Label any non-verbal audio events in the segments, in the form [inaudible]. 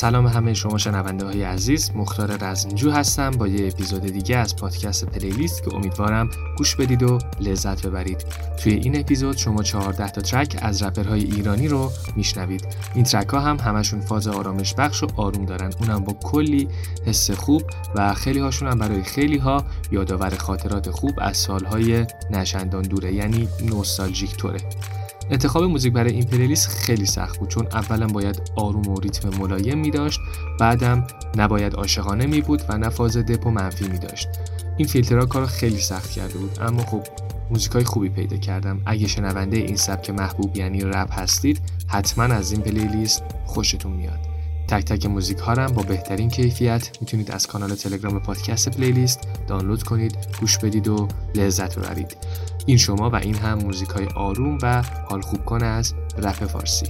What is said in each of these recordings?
سلام همه شما شنونده های عزیز. مختار رزمجو هستم. با یه اپیزود دیگه از پادکست پلیلیست که امیدوارم گوش بدید و لذت ببرید. توی این اپیزود شما 14 تا ترک از رپرهای ایرانی رو میشنوید. این ترک ها هم همشون فاز آرامش بخش و آروم دارن. اونم با کلی حس خوب و خیلی هاشون هم برای خیلی ها یادآور خاطرات خوب از سالهای نشندان دوره یعنی نوستالژیک طوره. انتخاب موزیک برای این playlist خیلی سخت بود چون اولا باید آروم و ریتم ملایم می داشت بعدم نباید عاشقانه می بود و نه فاز dep و منفی می داشت این فیلترها کار خیلی سخت کرده بود اما خب موزیکای خوبی پیدا کردم. اگه شنونده این سبک محبوب یعنی رپ هستید حتما از این playlist خوشتون میاد. تک تک موزیک ها با بهترین کیفیت می‌تونید از کانال تلگرام پادکست playlist دانلود کنید گوش بدید و لذت ببرید. این شما و این هم موزیک های آروم و حال خوب کن از رپ فارسی.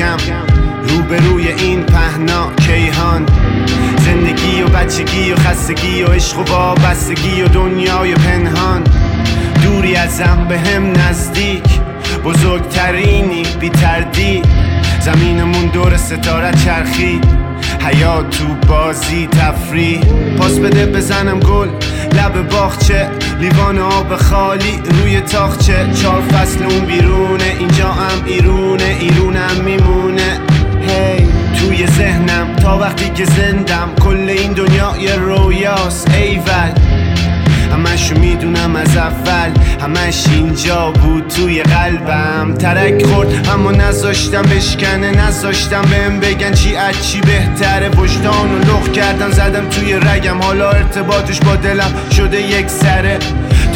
کم روبروی این پهنا کیهان. زندگی و بچگی و خستگی و عشق و وابستگی و دنیای پنهان. دوری ازم به هم نزدیک بزرگترینی بی تردید زمینمون دور ستاره چرخی حیات تو بازی تفریح. پاس بده بزنم گل لب باغچه لیوان آب خالی روی تاخچه. چهار فصل اون بیرونه اینجا هم ایرونه ایرونم میمونه. هی توی ذهنم تا وقتی که زندم کل این دنیا یه رویاست. ایول همشو می‌دونم از اول همش اینجا بود توی قلبم. ترک خورد اما نذاشتم بشکنه نذاشتم بهم بگن چی از چی بهتره. وجدان و کردم زدم توی رگم. حالا ارتباطش با دلم شده یک سره.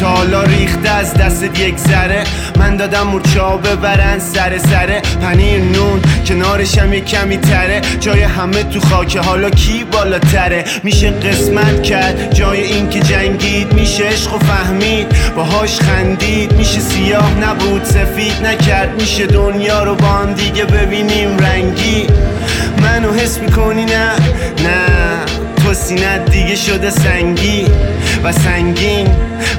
حالا ریخته از دست یک ذره. من دادم مورچا ببرن سر سره پنیر نون کنارشم یه کمی تره. جای همه تو خاکه حالا کی بالاتره؟ میشه قسمت کرد جای این که جنگید. میشه عشق و فهمید باهاش خندید. میشه سیاه نبود سفید نکرد. میشه دنیا رو با هم دیگه ببینیم رنگی. منو حس می‌کنی نه؟ نه. تو سینت دیگه شده سنگی و سنگین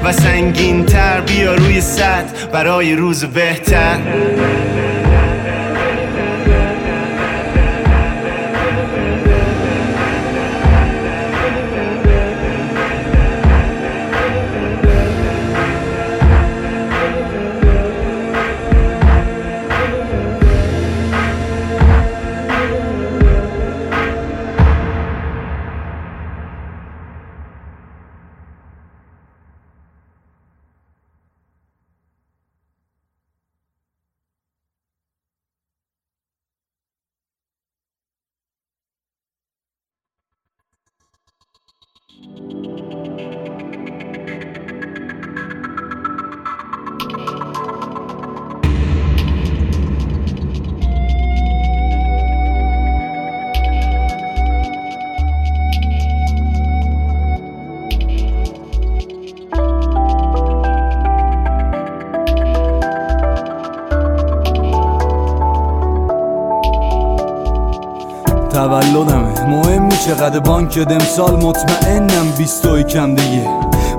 و سنگین تر بیا روی سطح برای روز بهتر. چقدر بانک امسال مطمئنم بیستوی کم دیگه.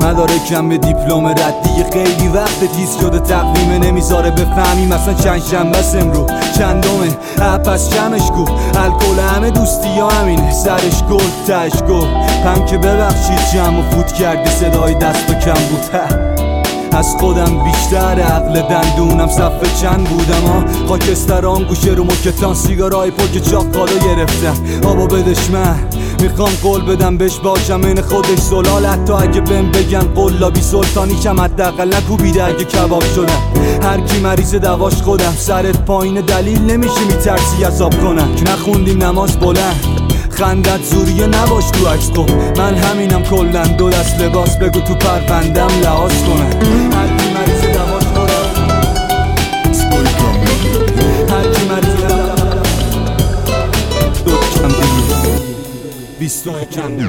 مدارکم به دیپلم ردی خیلی وقت تیز شده تقویمه نمی‌ذاره بفهمیم مثلا چند شنبه امرو. چندمه؟ پس چمش گو الکل همه دوستی ها همینه. سرش گل تش گل. پم که ببخشید جمع و فوت کرده صدای دست و کم بود. از خودم بیشتر عقل دندونم صفحه چند بودم ها. خاکستران گوشه رو مکتان سیگارای پاک چاقالو گرفتم. آبا بدش من. می‌خوام قول بدم بهش باشم این خودش زلال حتی اگه بهم بگن قلابی سلطانی کم حداقل نکوبیده اگه کباب شدم. هر کی مریض دواش خودم سرت پایین دلیل نمیشه میترسی عذاب کنم که نخوندیم نماز بلند. خندت زوریه نباش تو عکس من همینم کلن دو دست لباس بگو تو پروندم لحاظ کنه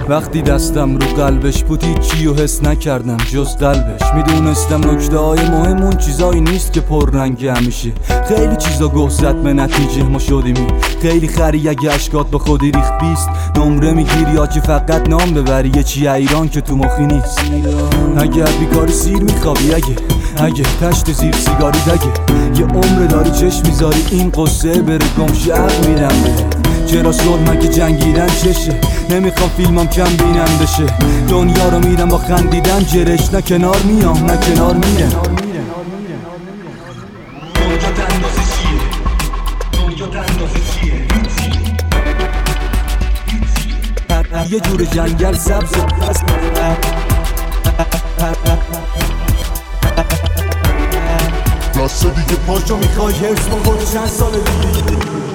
وقتی دستم رو قلبش بود هیچی و حس نکردم جز قلبش. می‌دونستم نکته های مهم اون چیزایی نیست که پررنگ همیشه. خیلی چیزا زد به نتیجه ما شدیمی خیلی خری اگه اشکات به خودی ریخت بیست. نمره می‌گیری یا چی فقط نام ببری؟ یه چی ایران که تو مخی نیست. اگه بیکار سیر میخوابی اگه اگه تشت زیر سیگاری دگه. یه عمر داری چشم می‌ذاری این قصه بره گم شهر میرم چرا صلح که جنگیدن چشه؟ نمی‌خوام فیلمم کم بینم بشه. دنیا رو میرم با خندیدن جرش. نه کنار میام نه کنار میرم. یه جور جنگل سبز راسته دیگه پاشو می‌خوای هرس بخوری چند سال دیگه.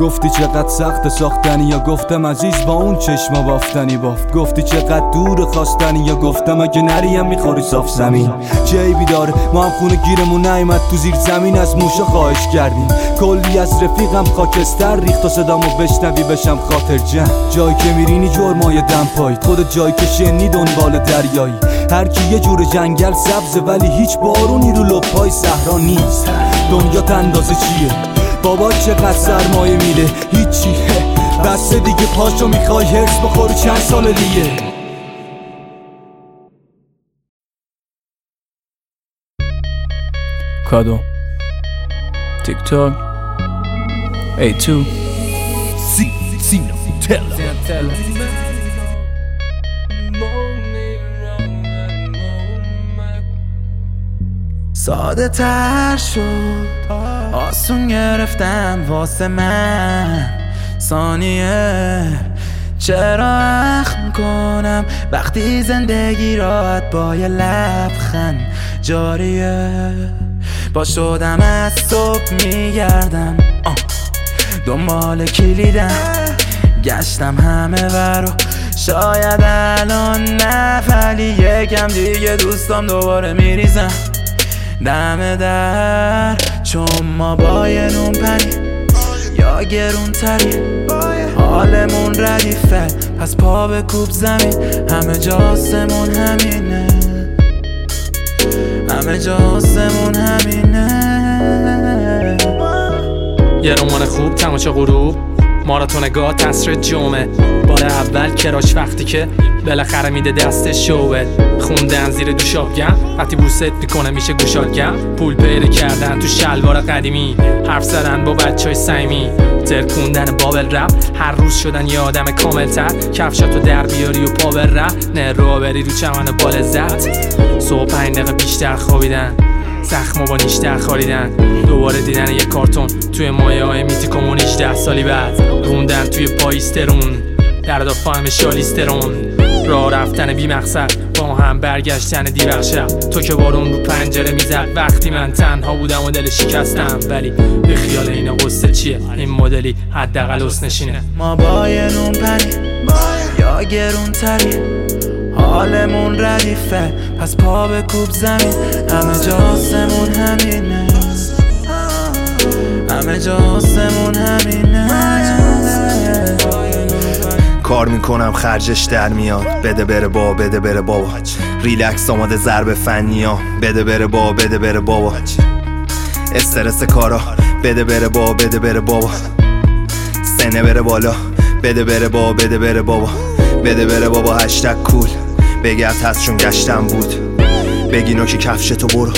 گفتی چقدر سخت ساختنی یا گفتم عزیز با اون چشم بافتنی بافت گفتی چقدر دور خواستنی یا گفتم اگه نریم می‌خوری صاف زمین. جیبی داره؟ ما هم خونه گیرمون نیمد تو زیر زمین از موشه خواهش کردیم. کلی از رفیقم خاکستر ریخت و صدامو بشنوی بشم خاطر جن جایی که میرینی جرمای دم پای خود جایی که شنی دنبال دریایی. هر کی یه جور جنگل سبزه ولی هیچ بارونی رو لپای صحرا نیست. دنیا اندازه چیه؟ بابا چقدر سرمایه میده؟ هیچی. بسته دیگه پاشو می‌خوای هرس بخوری چند سال دیگه. کادو. تیک تاک ای تو. سی سی تل. ساده تر شد. آسون گرفتم واسه من. ثانیه چرا اخم کنم وقتی زندگی رات با یه لبخند. جاریه با شدم از صبح میگردم. دنبال کلیدم. گشتم همه برو شاید الان نه ولی یکم دیگه دوستام دوباره میریزم. دم در چون ما با یه نون پنی یا گرون تری. حالمون ردیفه پس پا به کوب زمین. همه جاسمون همینه. همه جاسمون همینه. یه رمان خوب تماشا غروب. ماراتون گاه تصر جمعه. بار اول کراش وقتی که بالاخره میده دست شوه. خوندن زیر دوشابگم وقتی بوست می‌کنه میشه گوشالگم پول پیدا کردن تو شلوار قدیمی. حرف زدن با بچه های سیمی ترکوندن بابل رپ هر روز شدن یه آدم کاملتر. کفشاتو در بیاری و پا بر نه رو بری رو چمن با لذت صبح پنج دقیقه بیشتر خوابیدن. زخم با نیشتر خاریدن دوباره دیدن یه کارتون توی مایه های میتی کمونیش ده سالی بعد روندن توی پایسترون. در فهم شالیسترون. راه رفتن بی مقصد. با هم برگشتن دیوخشم تو که بارون رو پنجره می‌زد. وقتی من تنها بودم و دل شکستم. ولی به خیال این قصه چیه؟ این مدلی حداقل نشینه. ما با یه نون پنی. یا گرون تری حالمون ردیفه. پس پا به کوب زمین. همه جاسمون همینه. همه جاسمون همینه. کار می‌کنم خرجش در میاد. بده بره با بده بره بابا ریلکس آماده ضرب فنی ها. بده بره با بده بره بابا استرس کارا. بده بره با بده بره بابا سنه بره بالا. بده بره با بده بره بابا بده بره بابا هشتگ کول. بگرد هست چون گشتم بود. بگی نوکی کفش تو برو.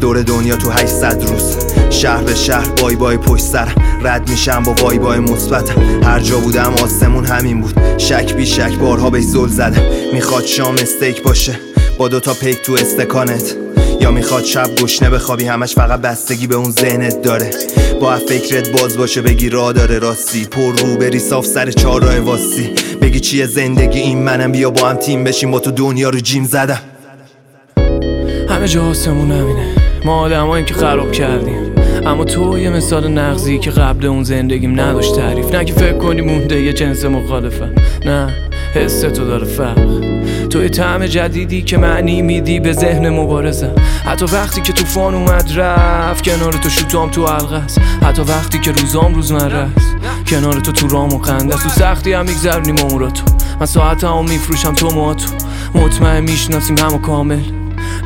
دور دنیا تو 800 روز. شهر به شهر بای بای پشت سر. رد میشم با وای بای مثبت. هر جا بودم آسمون همین بود. شک بی شک بارها بهش زل زده می‌خواد شام استیک باشه. با دوتا پیک تو استکانت. یا می‌خواد شب گشنه بخوابی. همش فقط بستگی به اون ذهنت داره. با فکرت باز باشه. بگی را داره راستی. پر رو بری. صاف سر چهار راه واسی بگی چیه زندگی؟ این منم بیا با هم تیم بشیم. با تو دنیا رو جیم زدم. همه جا آسمون همینه. ما آدمایی که خراب کردیم. اما تو یه مثال نقضی که قبل اون زندگیم نداشت تعریف. نه که فکر کنی مونده یه جنس مخالفه. نه حس تو داره فرق. توی طعم جدیدی که معنی میدی به ذهن مبارزه. حتی وقتی که طوفان اومد رفت کنار تو شوتام تو حلقه حتی وقتی که روزام روز من کنار تو تو رام و خنده تو سختی هم میگذرونیم رو تو. من ساعت هم میفروشم تو ما تو. مطمئن می‌شناسیم همو کامل.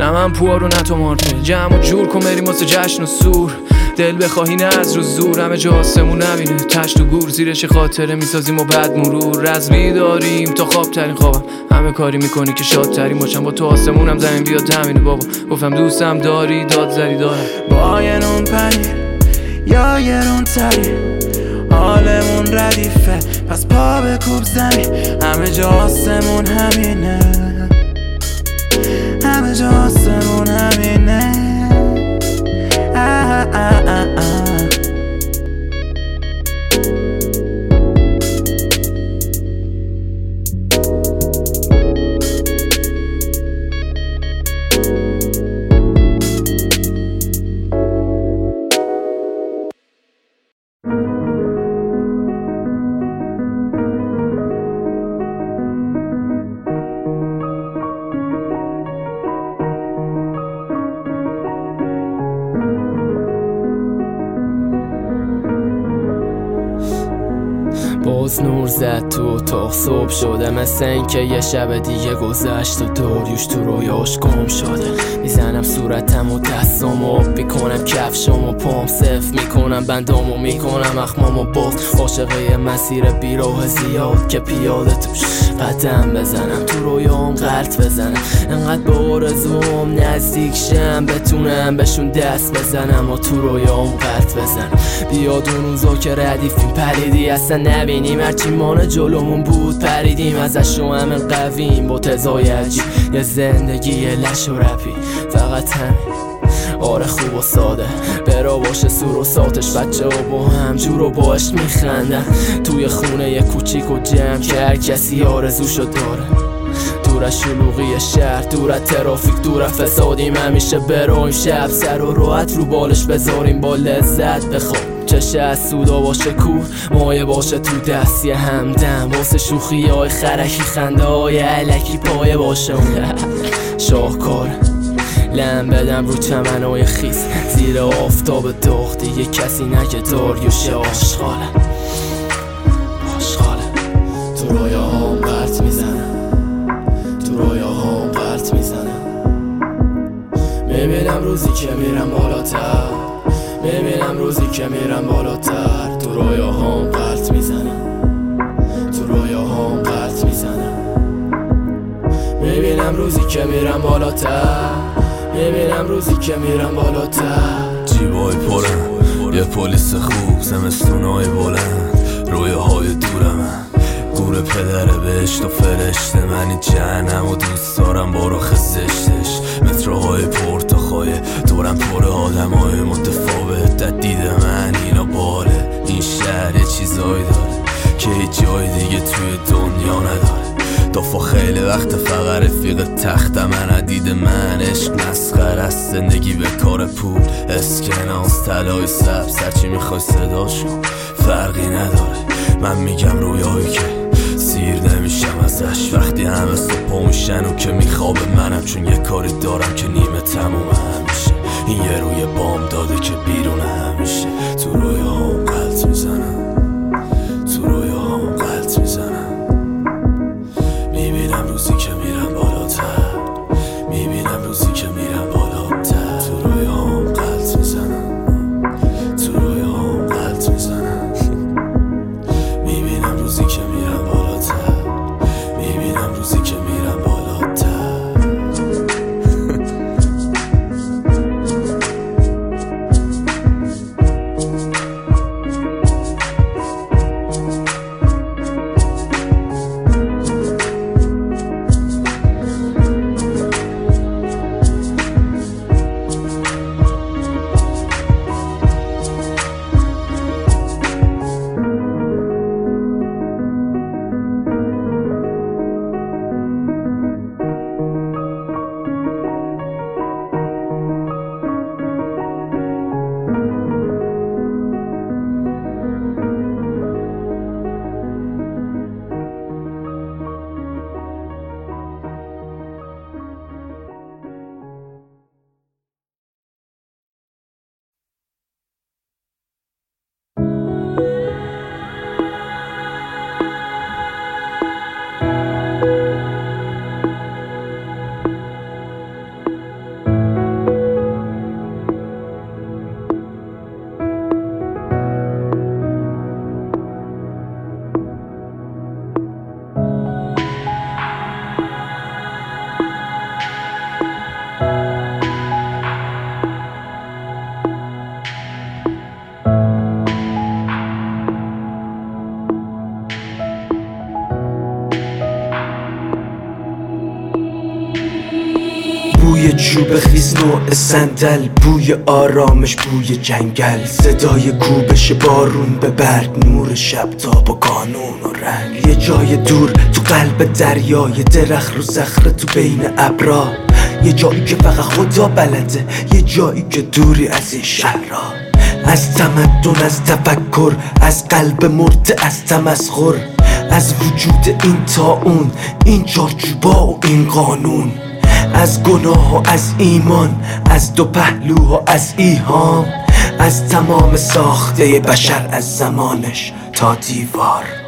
نه من پوارو نه تو مارته جمع و جور کن بریم واسه جشن و سور. دل بخواهی نه از رو زور. همه جا آسمون نبینه. تشت و گور زیرش خاطره می‌سازیم و بعد مرور. رزمی داریم تا خواب ترین خوابم. همه کاری می‌کنی که شاد ترین باشم. با تو آسمونم زمین بیاد همینه بابا. گفتم دوستم داری داد زری دارم. با یه نون پنیر یا یه رون تری. حالمون ردیفه. پس پا به کوب زمین. همه جا آسمون همینه. همه جا آسمون همینه. ah, ah, ah, تو اتاق صبح شده مثل اینکه یه شب دیگه گذشت و داریوش تو رویاش گم شده. می‌زنم صورتم و دستم و می‌کنم کفشم و پام صف می‌کنم بندام و می‌کنم اخمام و بافت. عاشقه مسیر بیراه زیاد که پیاده توش قدم بزنم تو رویام غلط بزنم. انقدر به آرزوم نزدیک شم بتونم بهشون دست بزنم و تو رویام غلط بزنم. بیاد اون روزا که ردیفیم پریدی اصلا نبینیم. هرچی مانه جلومون بود پریدیم. ازش رو همه قویم با تزای یه زندگی لش و رپی. فقط همین آره خوب و ساده. برا باشه سور و ساتش بچه ها با هم جور و باش میخندن. توی خونه یه کوچیک و جمع که هر کسی آرزوشو داره. دور شلوغی شهر دور ترافیک دور از فسادیم همیشه برایم شب. سر و راحت رو بالش بذاریم با لذت. بخواب. چشه از سودا باشه کوه مایه باشه تو دستی همدم واسه شوخی های خرکی خنده های علکی پایه باشه. [laughs] شاهکار. لم بدم رو چمنای خیس. زیر آفتاب داغ دیگه کسی نگه داریوش آشغاله. آشغاله. تو رویا هم قرط می‌زنم. تو رویا هم قرط می‌زنم. می‌بینم روزی که میرم بالاتر. می‌بینم روزی که میرم بالاتر. تو رویا هم قرط می‌زنم. تو رویا هم قرط می‌زنم. می‌بینم روزی که میرم بالاتر. می‌بینم روزی که میرم بالاتر. جیبای پرم؟ یه پلیس خوب زمستونای بلند. رویاهای دورم. گور پدر بهشت و فرشته. منی جهنم و دوست دارم با رخ زشتش. متروهای پرتخای. دورم پر آدم های متفاوت. در دید من اینا باله. این شهر یه چیزایی داره که هیچ جای دیگه توی دنیا نداره. دافا خیلی وقت فقط رفیق تخت من دید من عشق مسخر است. زندگی به کار پول اسکناس طلای سب سرچی می‌خوای صداشو فرقی نداره. من میگم رویایی که سیر نمیشم ازش. وقتی همه صبح میشن و که میخواب منم چون یه کاری دارم که نیمه تموم همیشه. این یه روی بام داده که بیرون همیشه. تو رویا قلط بوی چوب خیس نوع صندل بوی آرامش بوی جنگل. صدای کوبش بارون به برگ نور شب تاب و کانون و رنگ. یه جای دور تو قلب دریای درخت رو زخره تو بین ابرا. یه جایی که فقط خدا بلده یه جایی که دوری از این شهرها از تمدن از تفکر از قلب مرده از تمسخر از وجود این تا اون این چارچوبا و این قانون. از گناه و از ایمان از دو پهلوها از ایهام از تمام ساخته بشر از زمانش تا دیوار.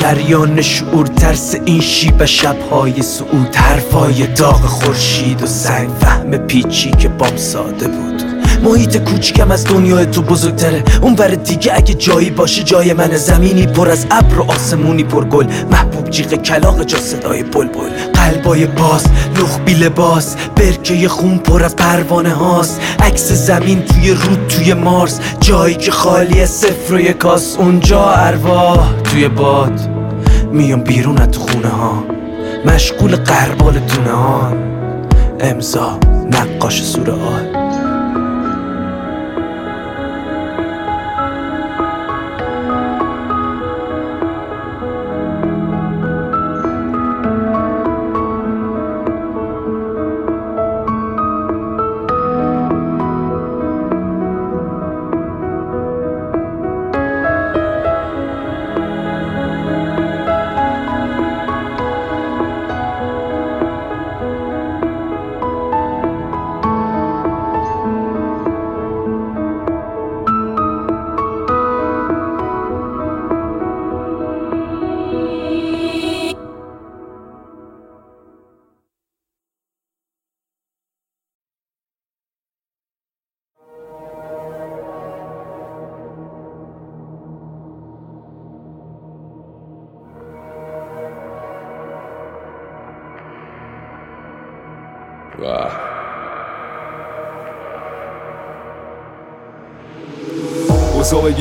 شریان شعور ترس این شیب شبهای سعود حرفای داغ خورشید و سنگ. فهم پیچی که بام ساده بود. محیط کوچکم از دنیای تو بزرگتره. اون بر دیگه اگه جایی باشه جای من زمینی پر از ابر و آسمونی پر گل. محبوب جیغ کلاق جا صدای بلبل. قلبای باز لخبی لباس برکه خون پر از پروانه هاست. عکس زمین توی رود توی مارس جایی که خالی صفر و یکاس اونجا ارواح توی باد میام بیرون از خونه ها. مشغول قربال دونه ها. امضا نقاش سوره آل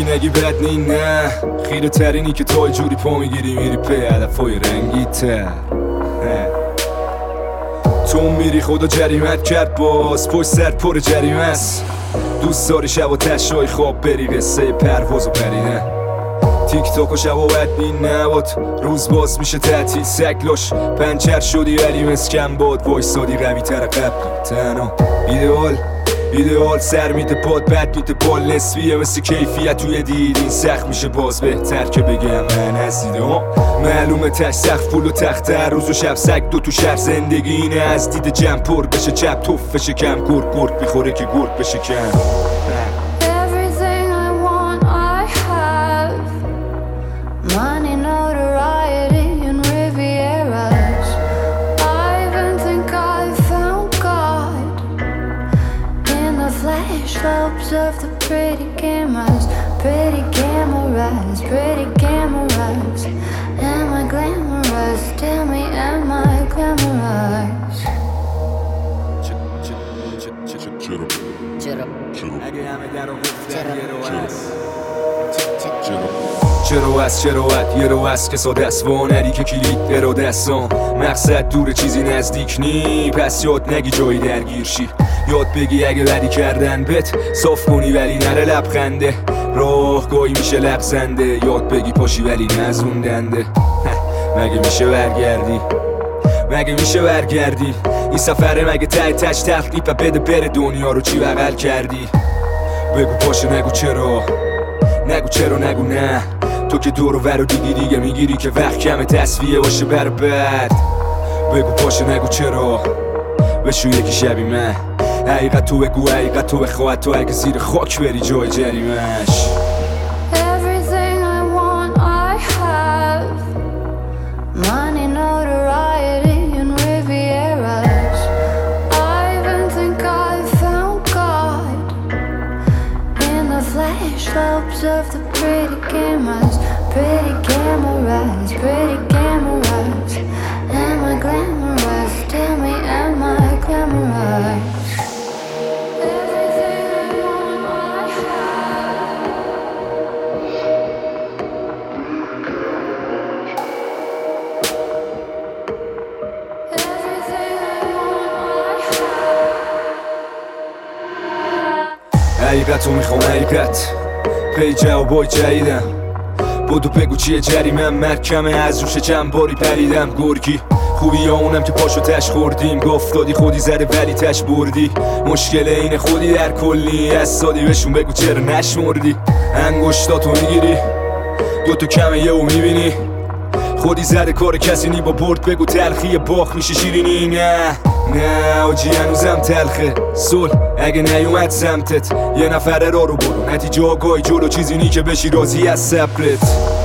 نگی بد نی نه. خیره ترینی که تو جوری پا می‌گیری میری پی علفای رنگی تر تو میری خدا جریمت کرد باز پشت سر پر جریمه است. دوست داری شب و تشای خواب بری قصه پرواز و پرینه. تیک تاک و بد بین نباد روز باز میشه تعطیل. سکلاش پنچر شدی ولی مسکن باد. وایسادی قوی تر قبلی تنها ایدئال ایدئال سر میده پاد بد میده بال نسبیه مثل کیفیت توی دید. این سخت میشه باز بهتر که بگم. من از ها معلومه تش سخت پول و تخت هر روز و شب. سگ دو تو شهر زندگی اینه. از دید جمع پر بشه چپ توف بشه کم. گرگ گرگ می‌خوره که گرگ بشه کم. از چرا ات یه رو از که ساده است و که کلید ارو دستان. مقصد دور چیزی نزدیک نی پس یاد نگی جایی درگیر شی. یاد بگی اگه بدی کردن بت صاف کنی ولی نره لبخنده. راه گاهی میشه لبزنده یاد بگی پاشی ولی نزوندنده مگه میشه برگردی؟ مگه میشه برگردی؟ این سفره مگه ته تش تخلیف و بده بره دنیا رو چی بغل کردی؟ بگو پاشه نگو چرا؟ نگو چرا نگو نه. تو که دور و ور و دیدی دیگه می‌گیری که وقت کمه تصویه باشه بر بد. بگو پاشه نگو چرا. بشو یکی شبی من. حقیقت تو بگو حقیقت تو بخواه تو. اگه زیر خاک بری جای جریمش پی جوابای جدیدم بودو بگو چیه جریمم مرکمه از روش چند باری پریدم گرگی خوبی یا اونم که پاشو تش خوردیم گفت دادی خودی زده ولی تش بردی مشکل این خودی در کلی از سادی بهشون بگو چرا نشمردی انگشتاتو می‌گیری دوتو کمه یه و می‌بینی خودی زده کار کسی نی با برد بگو تلخی باخ میشه شیرینی. نه نه آجی هنوزم تلخه. سل اگه نیومد سمتت یه نفره را رو برو. نتیجه آگاهی جلو چیزی نی که بشی راضی از صبرت.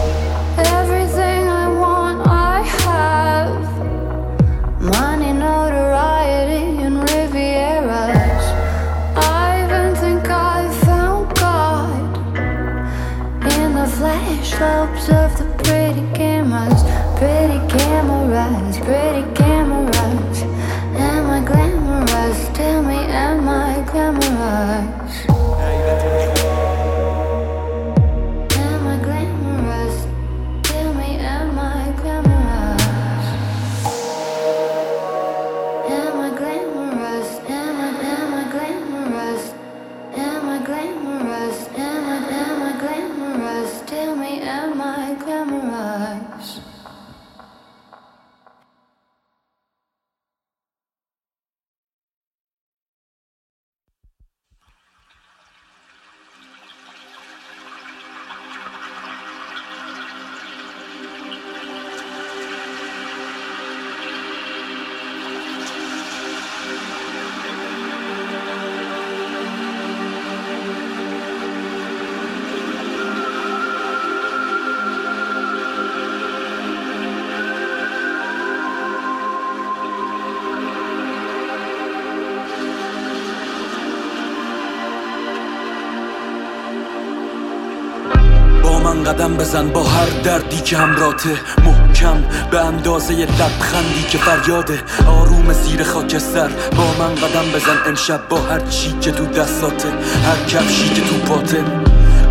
قدم بزن با هر دردی که همراته. محکم به اندازه لبخندی که فریاده. آروم زیر خاکستر با من قدم بزن امشب با هر چی که تو دستاته. هر کفشی که تو پاته.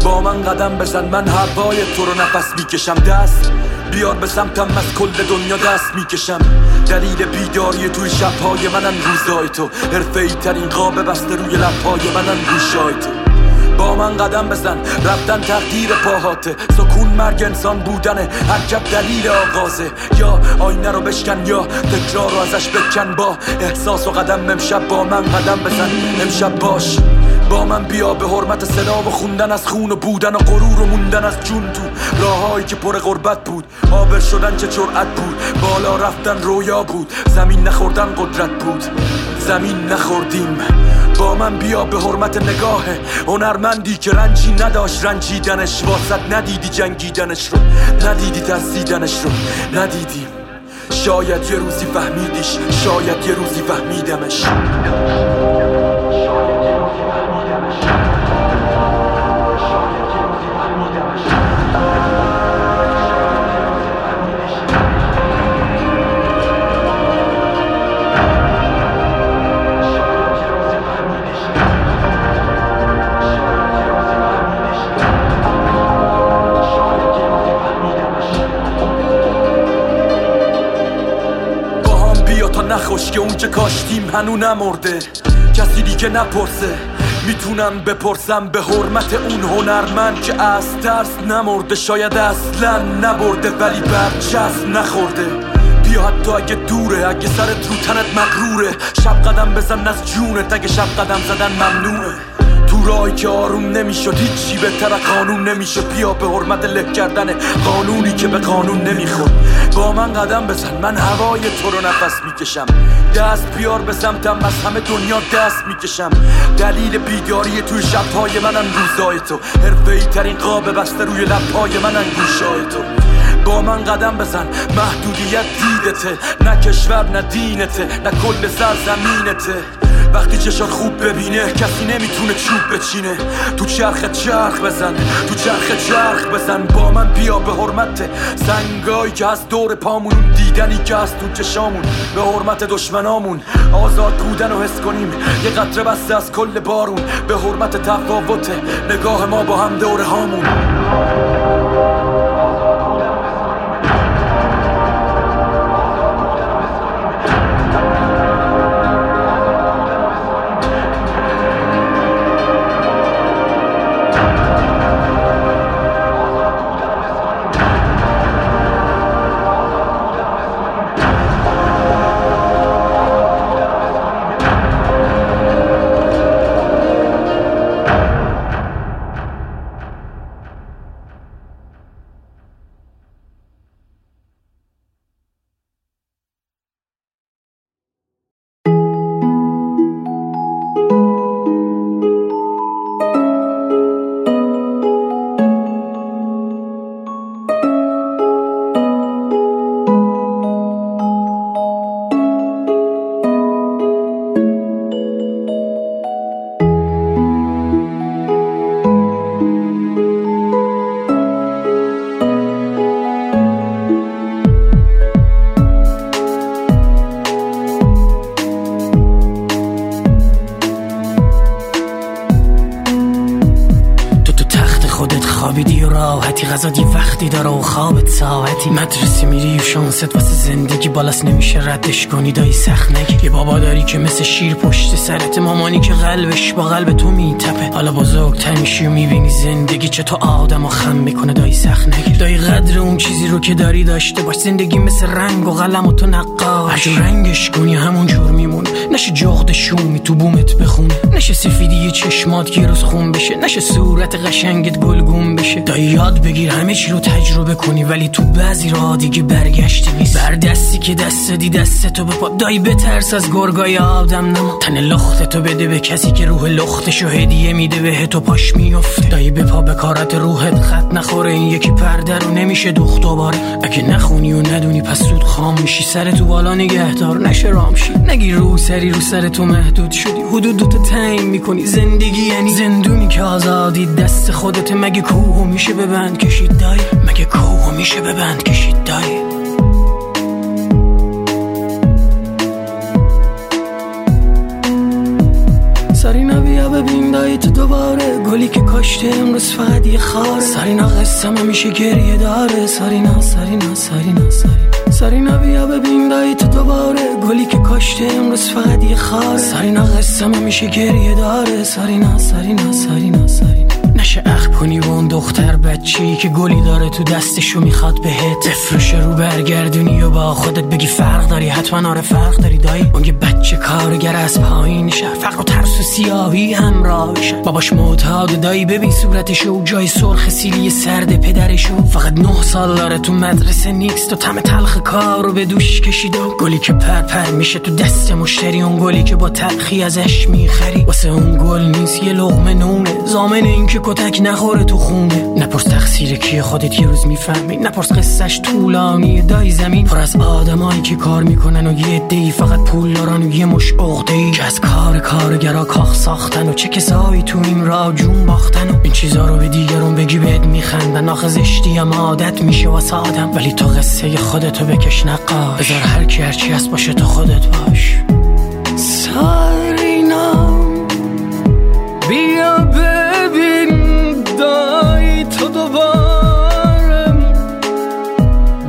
با من قدم بزن من هوای تو رو نفس می‌کشم. دست بیار به سمتم از کل دنیا دست می‌کشم. دلیل بیداری توی شبهای منن روزای تو. حرفه ترین قاب بسته روی لبهای منن گوشای تو. با من قدم بزن. رفتن تقدیر پاهاته. سکون مرگ انسان بودنه. حرکت دلیل آغازه. یا آینه رو بشکن یا تکرار رو ازش بکن. با احساس و قدم امشب با من قدم بزن. امشب باش. با من بیا به حرمت صدا و خوندن از خون و بودن و غرور و موندن از جون تو. راههایی که پر غربت بود. آبر شدن چه جرأت بود. بالا رفتن رویا بود. زمین نخوردن قدرت بود. زمین نخوردیم. من بیا به حرمت نگاه هنرمندی که رنجی نداشت رنجیدنش واسط ندیدی جنگیدنش رو. ندیدی ترسیدنش رو. ندیدیم شاید یه روزی فهمیدیش شاید یه روزی فهمیدمش. هنو نمرده. کسی دیگه نپرسه. می‌تونم بپرسم به حرمت اون هنرمند که از ترس نمرده. شاید اصلا نبرده ولی برچسب نخورده. بیا حتی اگه دوره اگه سرت رو تنت مقروره شب قدم بزن از جونت اگه شب قدم زدن ممنوعه. تو راهی که آروم نمی‌شد هیچی بهتر قانون نمیشه بیا به حرمت له کردن قانونی که به قانون نمی‌خورد. با من قدم بزن من هوای تو رو نفس می‌کشم. دست بیار به سمتم از همه دنیا دست می‌کشم. دلیل بیداری توی شبهای منن روزای تو. حرفه ترین قاب بسته روی لبهای منن گوشای تو. با من قدم بزن محدودیت دیدته. نه کشور نه دینته نه کل سرزمینته. وقتی چشات خوب ببینه کسی نمی‌تونه چوب بچینه. تو چرخ چرخ بزن تو چرخ چرخ بزن. با من بیا به حرمت سنگایی که از دور پامون دیدنی که از تو چشامون. به حرمت دشمنامون. آزاد بودن و حس کنیم. یه قطره بسته از کل بارون. به حرمت تفاوت. نگاه ما با هم دور هامون. بالاست نمیشه ردش کنی دایی سخت نگی یه بابا داری که مثل شیر پشت سرت. مامانی که قلبش با قلب تو میتپه. حالا بزرگتر میشی و می‌بینی زندگی چه تو آدم و خم می‌کنه دایی سخت نگی دایی قدر اون چیزی رو که داری داشته باش. زندگی مثل رنگ و قلم و تو نقاش. رنگش کنی همون جور میمون نشه جغد شومی تو بومت بخونه. نشه سفیدی چشمات یه روز خون بشه. نشه صورت قشنگت گلگون بشه. دایی یاد بگیر همه چی رو تجربه کنی ولی تو بعضی راه دیگه برگشتی نیست. بر دستی که دست دی دست تو بپا دایی بترس از گرگای آدم نما. تن لخت تو بده به کسی که روح لختشو هدیه میده به تو پاش میفته. دایی بپا به کارت روحت خط نخوره. این یکی پرده رو نمیشه دوخت دوباره. اگه نخونی و ندونی پس زود خام میشی. سر تو بالا نگهدار نشه رامشی نگی رو سری رو سر تو محدود شدی. حدود تو تعیین می‌کنی. زندگی یعنی زندونی که آزادی. دست خودت مگه کوه میشه به بند کشید دایی؟ مگه کوه میشه به بند کشید دایی؟ تو دوباره گلی که کاشته امروز فقط یه خاره. سارینا قصه همیشه گریه داره. سارینا سارینا سارینا سارینا سارینا بیا ببین دایی تو دوباره گلی که کاشته امروز فقط یه خاره. سارینا قصه همیشه گریه داره. سارینا سارینا سارینا سارینا نشه اخ کنی و اون دختر بچی که گلی داره تو دستشو می‌خواد بهت. بفروشه رو برگردونی و با خودت بگی فرق داری حتما آره فرق داری دایی. اون یه بچه کارگر از پایین شهر فقر و ترس و سیاهی همراهشه باباش معتاد دایی ببین صورتشو و جای سرخ سیلی سرد پدرشو. فقط نه سال داره تو مدرسه نیست و تم تلخ کار رو به دوش کشیده. و گلی که پر پر میشه تو دست مشتری اون گلی که با تلخی ازش می‌خری. واسه اون گل نیست یه لغمه نونه. زامن این که کتک نخوره تو خونه. نپرس تقصیر کی خودت یه روز می‌فهمی. نپرس قصهش طولانی دای زمین. پر از آدمایی که کار می‌کنن و یه دی فقط پول دارن و یه مش عقده که از کار کارگرا کاخ ساختن و چه کسایی تو این راه جون باختن و این چیزا رو به دیگرون بگی بهت میخندن آخه زشتی هم عادت میشه واسه آدم. ولی تو قصه خودتو بکش نقاش. بذار هر کی هرچی هست باشه تو خودت باش. سارینا دوباره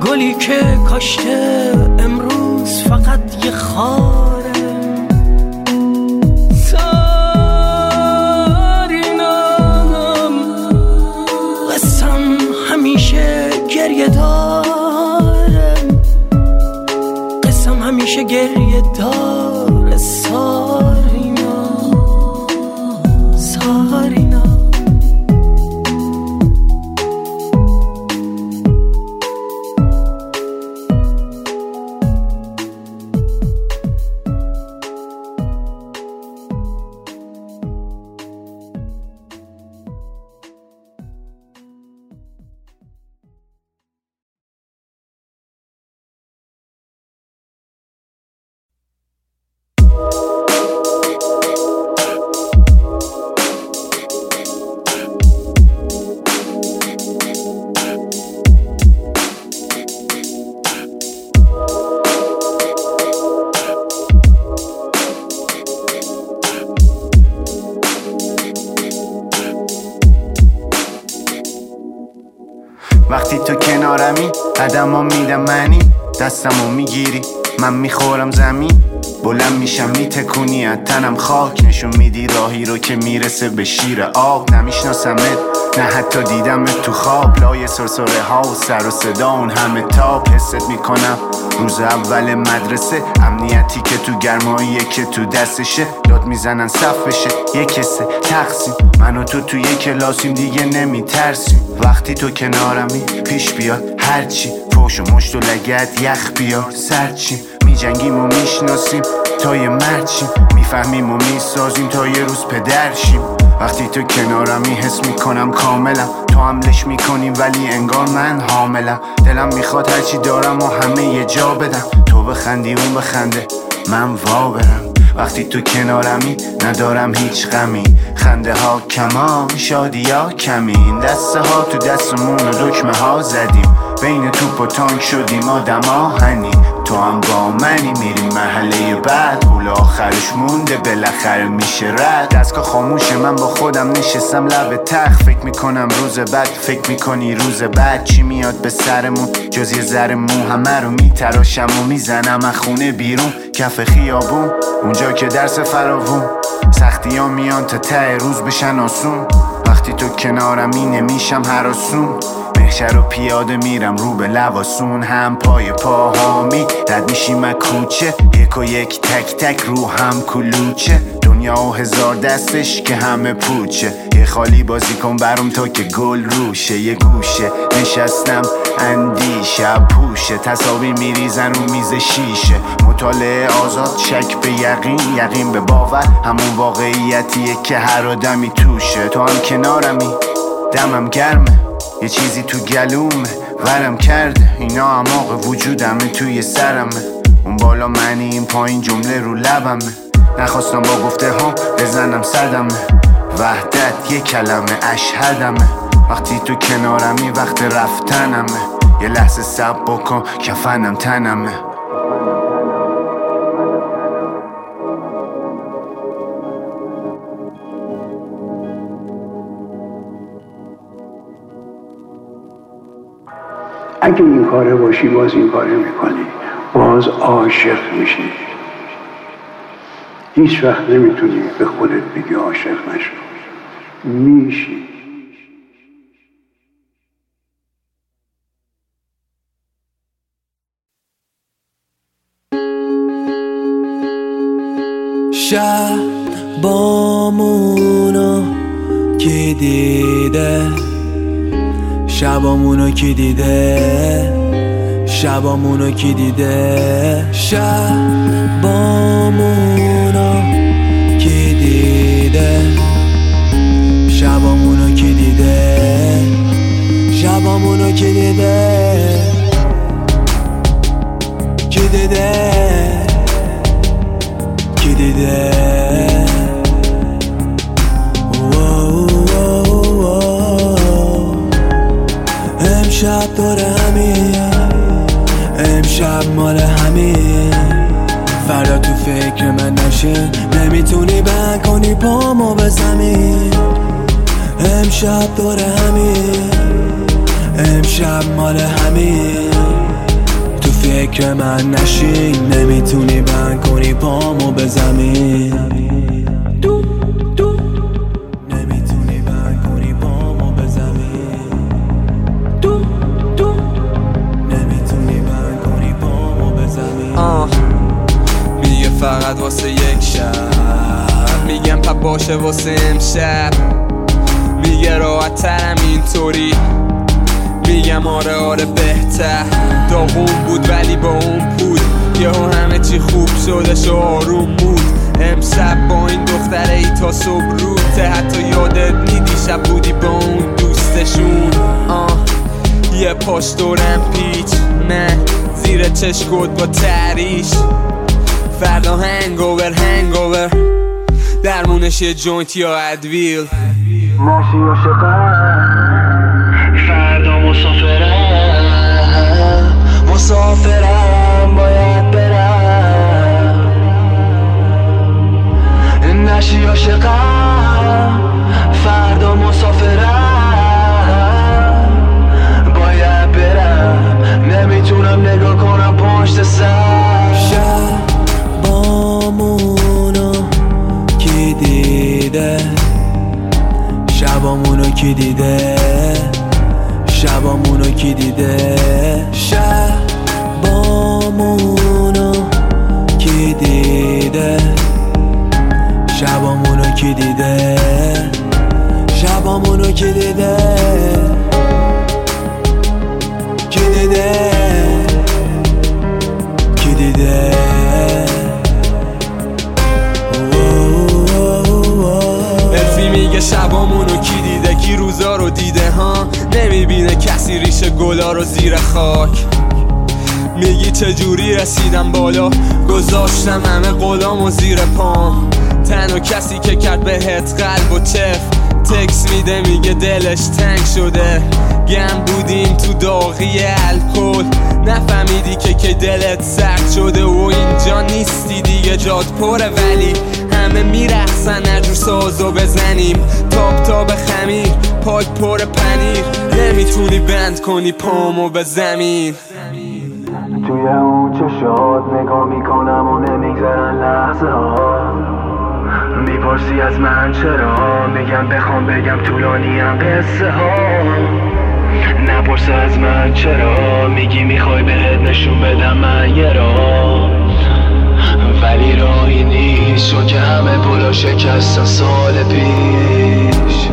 گلی که کاشته امروز فقط یه خاره می‌رسه به شیر آب نمیشناسمت نه حتی دیدم تو خواب. لای سرسره ها و سر و صدا اون همه تاب حست می‌کنم. روز اول مدرسه امنیتی که تو گرماییه که تو دستشه. داد می‌زنن صف بشه یک کسه تقسیم من تو تو یک کلاسیم دیگه نمیترسیم وقتی تو کنارمی پیش بیاد هرچی فوش و مشت و لگت یخ بیار سرچیم میجنگیم و می‌شناسیم. تا یه مرچیم می‌فهمیم و می‌سازیم تا یه روز پدرشیم وقتی تو کنارمی حس می‌کنم کاملم. تو حملش می‌کنی ولی انگار من حاملم. دلم می‌خواد هرچی دارم و همه یه جا بدم. تو بخندی اون بخنده. من وا برم وقتی تو کنارمی ندارم هیچ غمی. خنده ها کما شادی ها کمی این دسته ها تو دستمون و دکمه ها زدیم. بین توپ و تانک شدیم آدم آهنی. تو هم با منی میریم محله بعد. پول آخرش مونده بالاخره میشه رد. دستگاه خاموش من با خودم نشستم لب تخت. فکر می‌کنم روز بعد فکر می‌کنی روز بعد چی میاد به سرمون؟ جز یه ذره مو همه رو میتراشم و می‌زنم از خونه بیرون. کف خیابون اونجا که درس فراوون. سختی ها میان تا ته روز بشن آسون. وقتی تو کنارمی نمیشم هراسون محشر و پیاده میرم رو به لواسون هم پای پاهامی رد میشیم کوچه یک و یک تک تک رو هم کلوچه. دنیا و هزار دستش که همه پوچه. یه خالی بازی کن برام تا که گل روشه. یه گوشه نشستم اندیشه پوشه. تصاویر میریزن رو میز شیشه. مطالعه آزاد شک به یقین یقین به باور. همون واقعیتیه که هر آدمی توشه. تو هم کنارمی دمم گرمه. یه چیزی تو گلومه ورم کرده اینا اماق وجودمه توی سرمه اون بالا منی این پایین جمله رو لبمه نخواستم با گفته ها بزنم صدمه وحدت یه کلمه اشهدمه وقتی تو کنارمی وقت رفتنمه یه لحظه سب بکن کفنم تنمه اگه این کاره باشی باز این کاره می‌کنی. باز عاشق میشی. هیچ وقت نمی‌تونی به خودت بگی عاشق نشو. میشی. شبامونو کی دیده شبامونو کی دیده؟ شبامونو کی دیده؟ شبامونو کی دیده؟ شبامونو کی دیده؟ شبامونو کی دیده؟ کی دیده؟ کی دیده؟ امشب دور همین امشب مال همین فردا تو فکر من نشین نمی‌تونی بند کنی پامو به زمین. امشب دور همین امشب مال همین تو فکر من نشین. نمی‌تونی بند کنی پامو به زمین. واسه یک شب. میگم پا باشه واسه امشب. میگه راحت ترم اینطوری. میگم آره آره بهتر. داغون بود ولی با اون بود یهو همه چی خوب شدش و آروم بود. امشب با این دختره ای تا صبح روته. حتی یادت میدی شب بودی با اون دوستشون. آه یه پاش دورم پیچ. نه زیر چشکت با تریش. فردا هنگوور هنگوور درمونش یه جوینت یا ادویل ماشی و شقم فردا مسافرم. مسافرم باید برم. نشی و شقم فردا مسافرم. باید برم. نمی‌تونم نگاه کنم پشت سر. دیده. شبامونو کی دیده؟ شبامونو کی دیده؟ شبامونو کی دیده؟ شبامونو کی دیده؟ شبامونو کی دیده؟ کی دیده؟ کی دیده؟ میگه شبامونو کی دیده؟ کی روزا رو دیده ها؟ نمی‌بینه کسی ریشه گلا رو زیر خاک. میگی چجوری رسیدم بالا؟ گذاشتم همه غلام و زیر پام تنها کسی که کرد بهت قلب و چف. تکس میده میگه دلش تنگ شده. گم بودیم تو داغی الکل. نفهمیدی که که دلت سرد شده و اینجا نیستی دیگه جاد پره. ولی همه میرخصن نجور سازو بزنیم. تاب تاب خمیر پاک پر پنیر. نمی‌تونی بند کنی پامو به زمین. توی اون چشات نگاه می‌کنم و نمیگذرن لحظه ها. می‌پرسی از من چرا؟ میگم بخوام بگم طولانیم قصه ها. نپرس از من چرا؟ میگی می‌خوای بهت نشون بدم من یه راه. ولی راهی نیست چون که همه پلا شکستن سال پیش.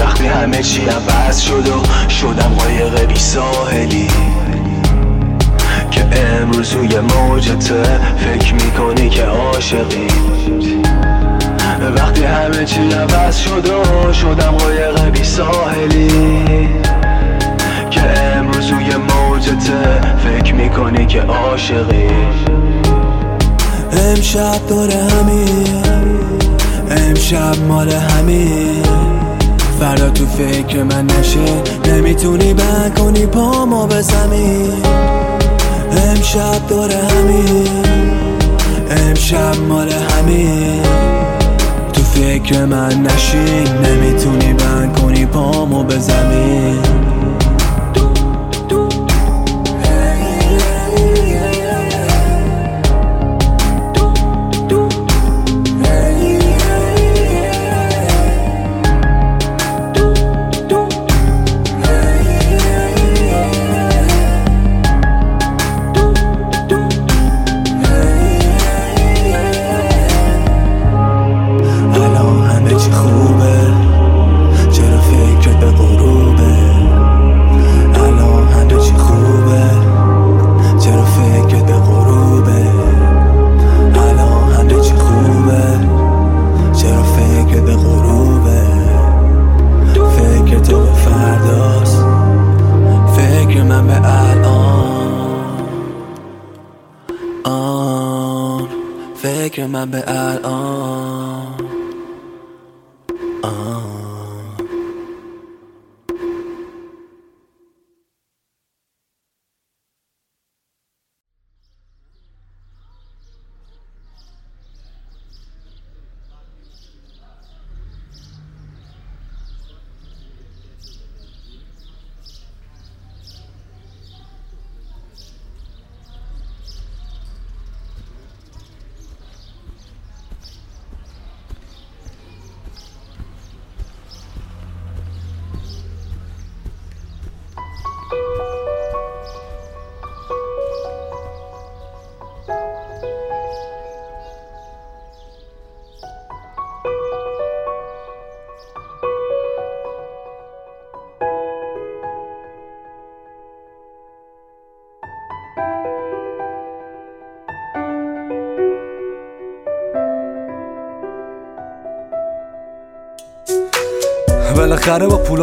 وقتی همه چی عوض شد و شدم قایق بی ساحلی. که امروز روی موجته فکر می‌کنی که عاشقی. وقتی همه چی عوض شد و شدم قایق بی ساحلی. که امروز روی موجته فکر می‌کنی که عاشقی. امشب داره همین امشب مال همین فردا تو فکر من نشه. نمی‌تونی بند کنی پامو به زمین امشب داره همین امشب مال همین تو فکر من نشین نمی‌تونی بند کنی پامو به زمین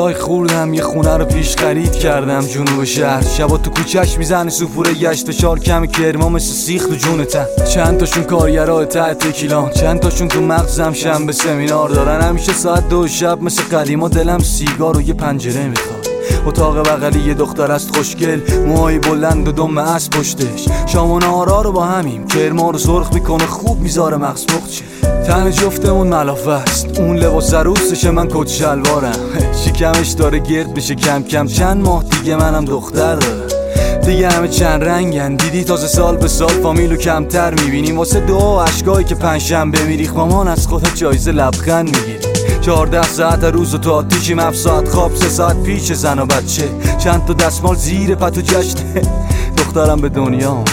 پولای خوردم یه خونه رو پیش خرید کردم. جنوب شهر شبا تو کوچش می‌زنه سوپور گشت. فشار کم کرما مثل سیخ تو جونتن چند تاشون کارگرای ته تکیلان چند تاشون تو مغزم شنبه سمینار دارن. همیشه ساعت دو شب مثل قدیما دلم سیگار و یه پنجره می‌خواد. اتاق بغلی یه دختر است خوشگل. موهای بلند و دم از پشتش. شام و رو با همیم. کرما رو سرخ می‌کنه خوب می‌ذاره مغز تن جفتمون ملافه است. اون لباس عروسشه من کت شلوارم. [laughs] شکمش داره گرد بشه کم کم. چند ماه دیگه منم دختر دارم دیگه همه چند رنگن. دیدی تازه سال به سال فامیلو کمتر می‌بینیم. واسه دعا و اشکایی که پنجشنبه میریخ مامان از خودت جایزه لبخند می‌گیری. چهارده ساعت روز و تو آتیشیم. هفت ساعت خواب سه ساعت پیش زن و بچه. چند تا دستمال زیر پتو جشنه [laughs] دخترم به دنیا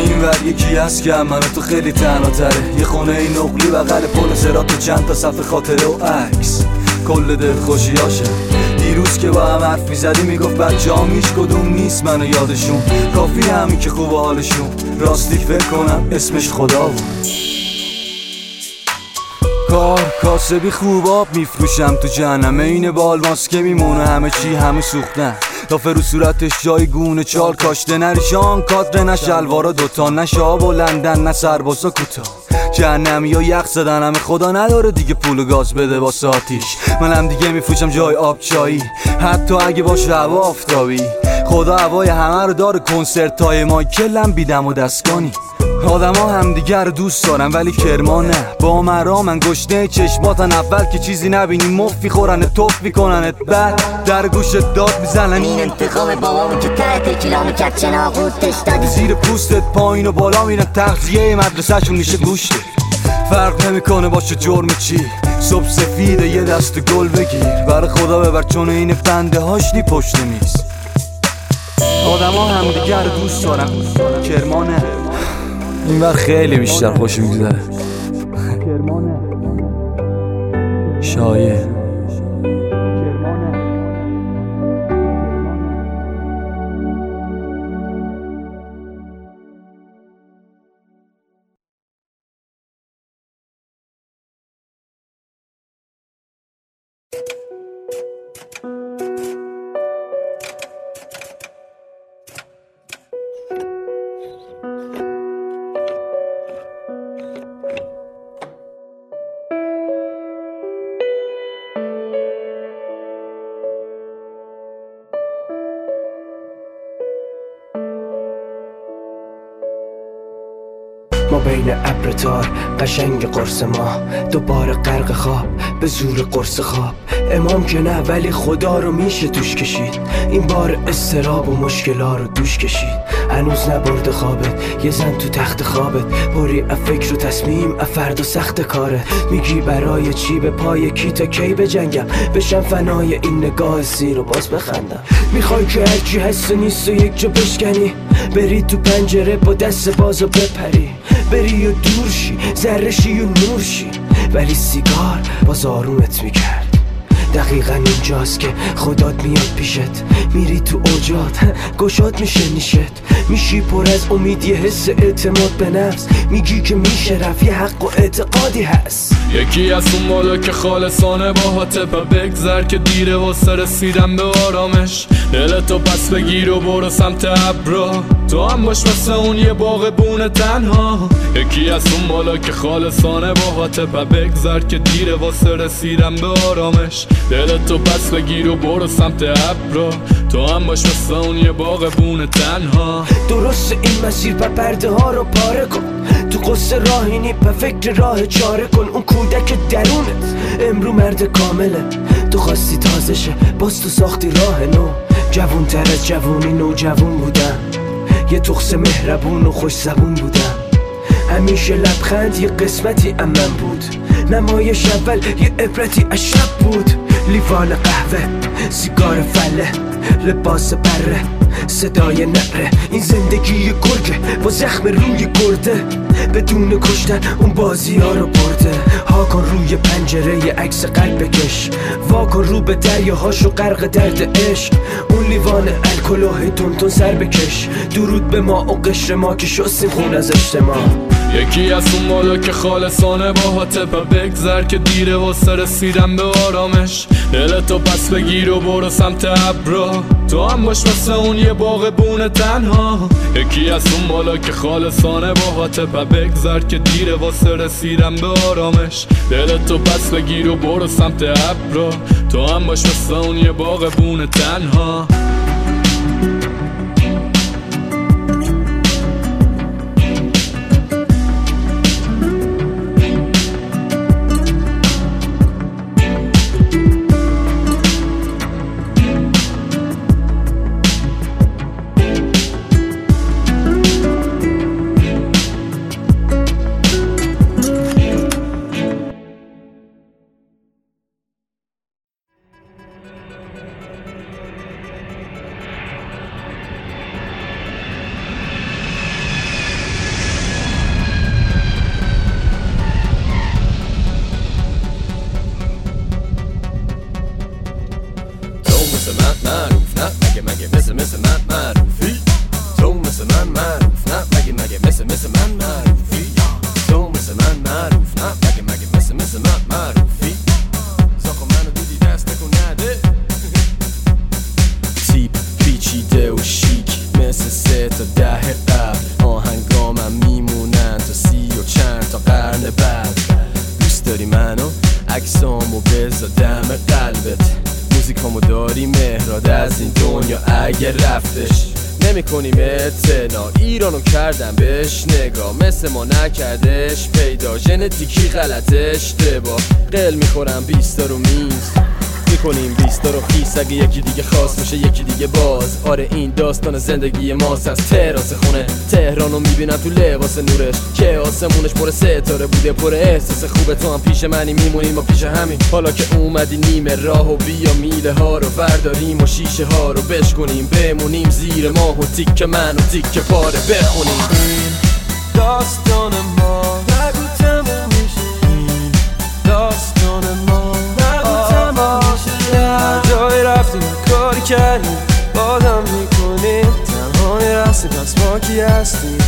این ور یکی هست که همه تو خیلی تنها تره. یه خونه این نقلی بغل پل و چند تا صفحه خاطره و عکس. کل دل خوشیاشه دیروز که با هم حرف می‌زدی می‌گفت بچه هم هیچ کدوم نیست منو یادشون. کافی همین که خوب حالشون. راستی فکر کنم اسمش خدا بود کار کاسبی خوب آب میفروشم تو جهنم. این بال ماسکه میمونه همه چی همه سوختن تا فرو صورتش جای گونه چال کاشته نریشان کادر نه شلوارا دوتا نه شاب و لندن نه سربازا کوتاه جهنمی یا یخ زدن همه خدا نداره دیگه پول و گاز بده با ساتیش. منم دیگه میفروشم جای آب چایی حتی اگه باشه هوا آفتابی. خدا هوای همه رو داره کنسرت های مایکلم بیدم و دستگانی. آدم ها همدیگر رو دوست دارن ولی کرما نه با مرا من گشته چشماتن اول که چیزی نبینی مفی خورن توف میکننت بعد در گوشت داد می‌زنن. این انتقام بابامون که ته کلام کرد چناقوتش دادی. زیر پوستت پایین و بالا میرن تغذیه مدرسهشون میشه گوشت. فرق نمی‌کنه باشه جرم چی. صبح سفیده یه دست گل بگیر. برای خدا ببر چون این فنده هاشنی پشت میز. آدم ها همدیگر دوست دارن. کرما نه این وقت خیلی بیشتر خوش میگذره. شایه قشنگ قرص ما. دوباره غرق خواب به زور قرص خواب. امام که نه ولی خدا رو میشه توش کشید. این بار استراب و مشکلا رو دوش کشید. هنوز نبرده خوابت یه زن تو تخت خوابت پری از فکر و تصمیم از فرد و سخت کاره. میگی برای چی به پای کی تا کی بجنگم؟ بشم فنای این نگاه سیر و باز بخندم. می‌خوای که هرچی هست نیست و یک جا بشکنی. بری تو پنجره با دست باز و بپری. بری و دور شی زرشی و نور شی. ولی سیگار باز آرومت می‌کرد. دقیقا اینجاست که خدات میاد پیشت. میری تو اوجات گشاد میشه نیشت. میشی پر از امید یه حس اعتماد به نفس. میگی که میشه رفت یه حق و اعتقادی هست. یکی از اون بالا که خالصانه با حاطبه بگذر که دیره واسه رسیدن به آرامش. دلتو پس بگیر و برو سمت ابرا. تو هم باش مثل اون یه باغ بونه تنها. یکی از اون بالا که خالصانه با حاطبه بگذر که دیره واسه رسیدن به آرامش. دلتو پس بگیر و برو سمت ابرا. تو هم باش مثل اون یه باغ بونه تنها. درست این مسیر و پرده ها رو پاره کن. تو قصه راهینی په فکر راه چاره کن. اون کودک درونت امرو مرد کامله. تو خواستی تازه شه باز تو ساختی راه نو. جوون تر از جوونی نو جوون بودم. یه تخس مهربون و خوش زبون بودم. همیشه لبخند یه قسمتی امن بود. نمایش اول یه عبرتی از شب بود. لیوان قهوه سیگار فله لباس بره صدای نره. این زندگی گرگه با زخم روی گرده. بدون کشتن اون بازی ها رو برده. ها کن روی پنجره عکس قلب بکش. وا کن رو به دریاهاشو غرق درد عشق. اون لیوان الکل و هی تون سر بکش. درود به ما و قشر ما که شستیم خون از اجتماع. یکی از اون بالا که خالصانه با حاطبه بگذر که دیره واسه رسیدن به آرامش. دلتو پس بگیر و برو سمت ابرا تو هم باش مثل اون یه باغ بونه تنها. یکی از اون بالا که خالصانه با حاطبه بگذر که دیره واسه رسیدن به آرامش. دلتو پس بگیر و برو سمت ابرا. تو هم باش مثل اون یه باغ بونه تنها. ژنتیکی غلط اشتباه. قل می‌خورم بیستا رو میز. می‌کنیم بیستا رو خیس. اگه یکی دیگه خواست میشه یکی دیگه باز. آره این داستان زندگی ماست. از تراس خونه تهرانو می‌بینم تو لباس نورش. که آسمونش پر ستاره بوده پر احساس خوبه. تو هم پیش منی میمونیم و پیش همین. حالا که اومدی نیمه راه و بیا میله ها رو برداریم و شیشه ها رو بشکنیم. بمونیم زیر ماه و تیک من و تیک پاره بخونیم. داستان ما کاری کردیم بادم می‌کنیم تنهای رستی پس ما کی هستیم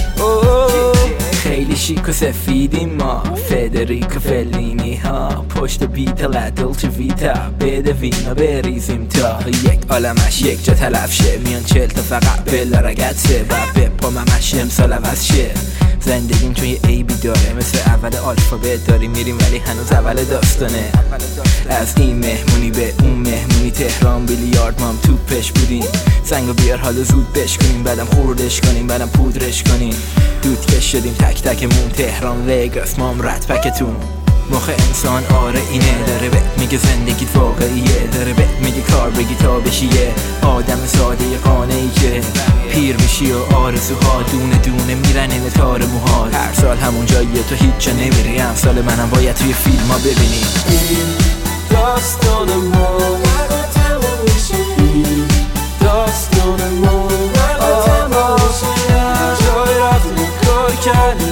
خیلی شیک و سفیدیم ما. فدریکو فلینی ها. پشت بیتل دلچه ویتا. بده وینا بریزیم تا. یک عالمش یک جا تلف شه میان چل تا فقط. بلا رگت سه. و به پا ممش امسال عوض شه. زندگیم چون یه عیبی داره. مثل اول آلفابت داریم میریم ولی هنوز اول داستانه. از این مهمونی به اون مهمونی تهران بیلیارد مام توپش بودیم. سنگو بیار حالا زود بشکنیم. بعدم خوردش کنیم بعدم پودرش کنیم. دود کش شدیم تک تکمون تهران وگاس مام رد پکتون مخ انسان آره اینه. داره به میگه زندگیت واقعیه. داره به میگه کار بگی تا بشی یه آدم ساده قانه ای که پیر میشی و آرزوها دونه دونه میرن این تار موها. هر سال همون جاییه تو هیچ جا نمیری. امسال منم باید توی فیلم ها ببینی. داستان ما این داستان ما میشه هر جای رفتیم کار تنهای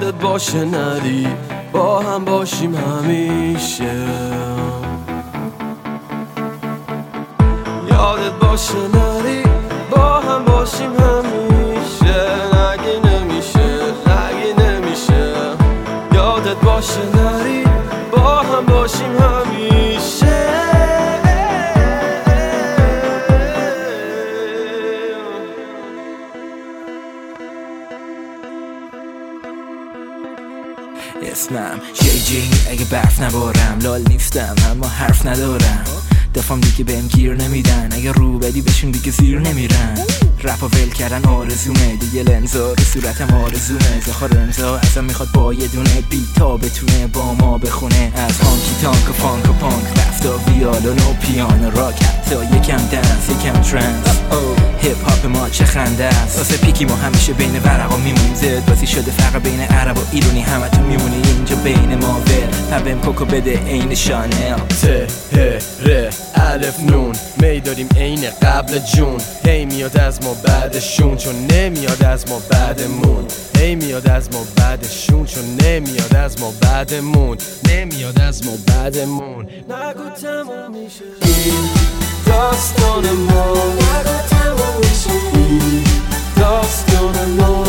یادت باشه نری. با هم باشیم همیشه. یادت باشه نری. با هم باشیم همیشه. اگه برف نبارم لال نیستم اما حرف ندارم. دفام دیگه بهم گیر نمیدن اگه رو بدی بهشون دیگه زیر نمیرن. رپا ول کردن آرزومه دیگه لنزا رو صورتم آرزومه. زخار رمزا ازم می‌خواد با یه دونه بیت تا بتونه با ما بخونه. از هانکی تانک و فانک و پانک رفتا ویالون و پیانو راک حتی یکم دنس یکم ترنس. هیپ هاپ ما چه خنده است. واسه پیکی ما همیشه بین ورقا میمونیم زد بازی شده فرق بین عرب و ایرانی همه تو میمونی. اینجا بین ما ول پبم کوکو بده عین شانل ته ره الف نون. می داریم عین قبل جون. هی میاد از ما بعدشون چون نمیاد از ما بعدمون. هی میاد از ما بعدشون چون نمیاد از ما بعدمون. نمیاد از ما بعدمون. نگو تموم میشه. این داستان ما. نگو تموم میشه. این داستان ما.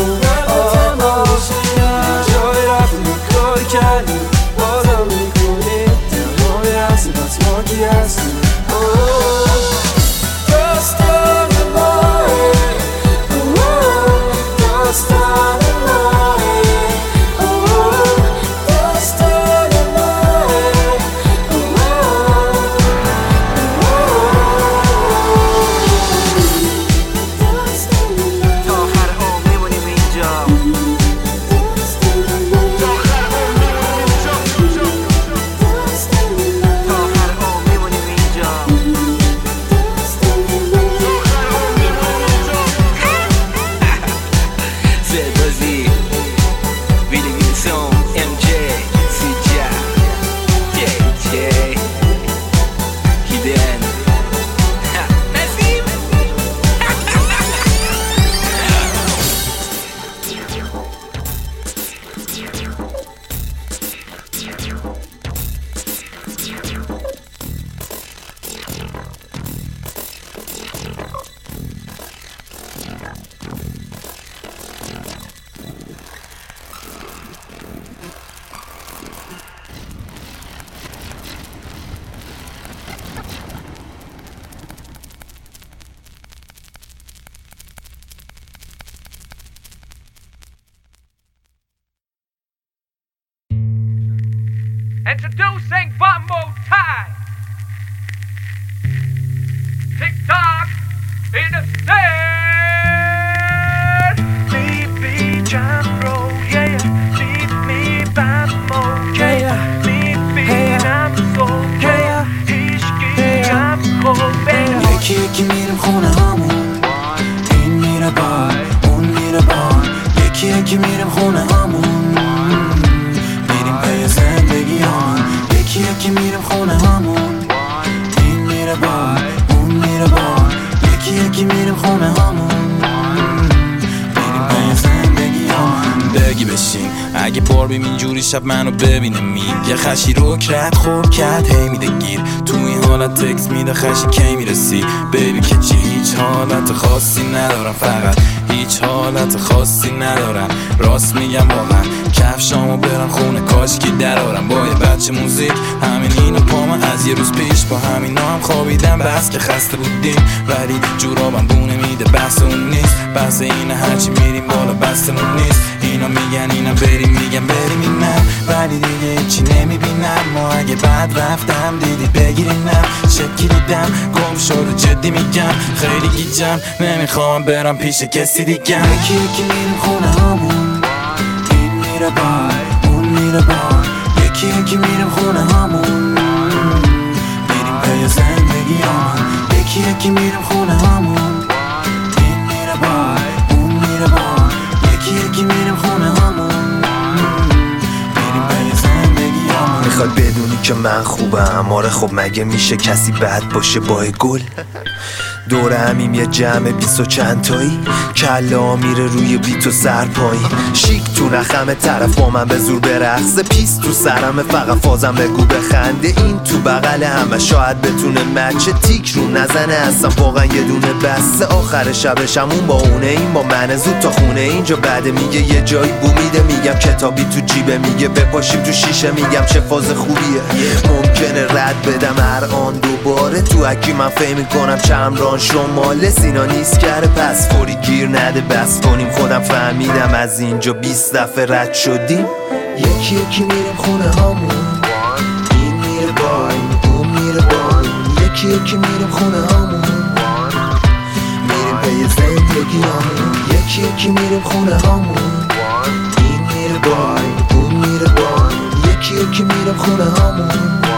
Podcast. ببینه می یه خشی رو کرد خور کرد هی میده گیر. تو این حالت تکس میده خشی کی می‌رسی؟ بیبی که چی هیچ حالت خاصی ندارم. فقط هیچ حالت خاصی ندارم. راست میگم واقعا. کفشامو برم خونه کاشکی درارم. با یه بچه موزیک همین اینو پامه از یه روز پیش با همین هم خوابیدم. بس که خسته بودیم ولی جورابم بونه میده. بحث اون نیست. بحث اینه هرچی میریم بالا بستمون نیست. اینا میگن اینا بریم میگم بریم اینم ولی دیگه هیچی نمی‌بینم. ما اگه بعد رفتم دیدی بگیرینم. شکی دیدم گم شده جدی میگم. خیلی گیجم نمی‌خوام برم پیش کسی دیگم یکی یکی میریم خونه هامون. این میره بار اون میره بار یکی یکی میریم خونه هامون. میریم پی زندگی هامون یکی یکی میریم خونه هامون. می‌خواد بدونی که من خوبم؟ آره خب مگه میشه کسی بد باشه با گل؟ دور همیم یه جمع بیست و چند تایی. کلا میره روی بیت و سر پایین شیک تو نخم طرف با من به زور برقصه پیس تو سرم فقط فازم بگو بخنده. این تو بغل همه شاید بتونه مچه تیک رو نزنه اصلا واقعا یه دونه بسته آخر شبشمون با اونه این با من زود تا خونه اینجا. بعد میگه یه جایی بو میده. میگم کتابی تو جیبه. میگه بپاشیم تو شیشه. میگم چه فاز خوبیه. ممکنه رد بدم هر آن دوباره. تو اکی من فهم می‌کنم چمران شمال سینا نیست کرده پس فوری گیر نده بس کنیم. خودم فهمیدم از اینجا بیست دفعه رد شدیم. یکی یکی میریم خونه هامون. این میره باین اون میره باین یکی یکی میریم خونه هامون. میریم پی زندگی هامون یکی یکی میریم خونه هامون. این میره باین اون میره باین یکی یکی میریم خونه هامون.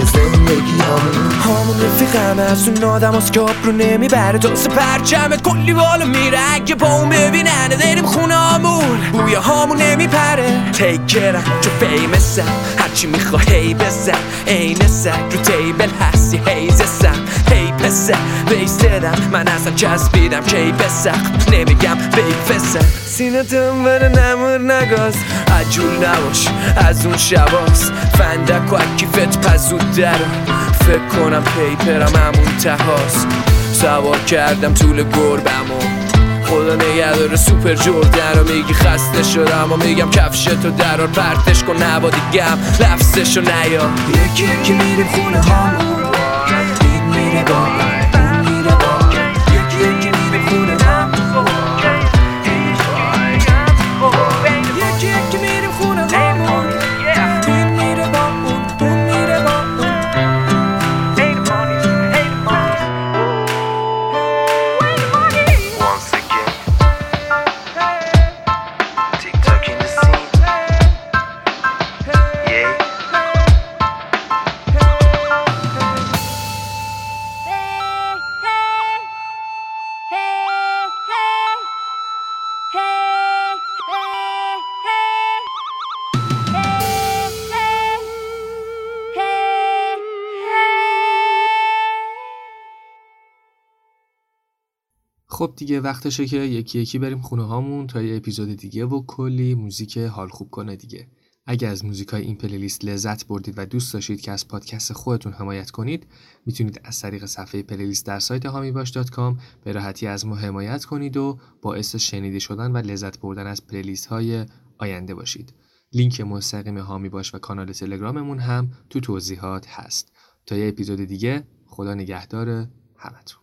زندگی هامون همون. رفیقم از اون آدم از که آب رو نمی‌بره تا پرچم کلی بالا میره. اگه با اون ببینن داریم خونه همون بوی همون نمیپره. تیکرم چو فیمسم هرچی میخوا هی بزن. عین سگ رو تیبل هستی هی بیستدم من اصلا چسبیدم. کی بسخ نمیگم بی فسر سینه بره نمور نگاز. عجول نباش از اون شباس فندک و کیفت پزود درم فکر کنم پیپرم همون تهاست سوار کردم طول گربم و خدا نگهدار سوپر جردن رو میگی خسته شدم و میگم کفشتو درار پرتش کن نبا دیگم لفظشو نیا یکی یکی میریم خونه هامون. این میره با خب دیگه وقتشه که یکی یکی بریم خونه هامون تا یه اپیزود دیگه و کلی موزیک حال خوب کنه دیگه. اگه از موزیک های این playlist لذت بردید و دوست داشتید که از پادکست خودتون حمایت کنید می‌تونید از طریق صفحه playlist در سایت حامی‌باش.com به راحتی از ما حمایت کنید و باعث شنیده شدن و لذت بردن از playlist های آینده باشید. لینک مستقیم حامی باش و کانال تلگراممون هم تو توضیحات هست. تا یه اپیزود دیگه خدا نگهدار همتون.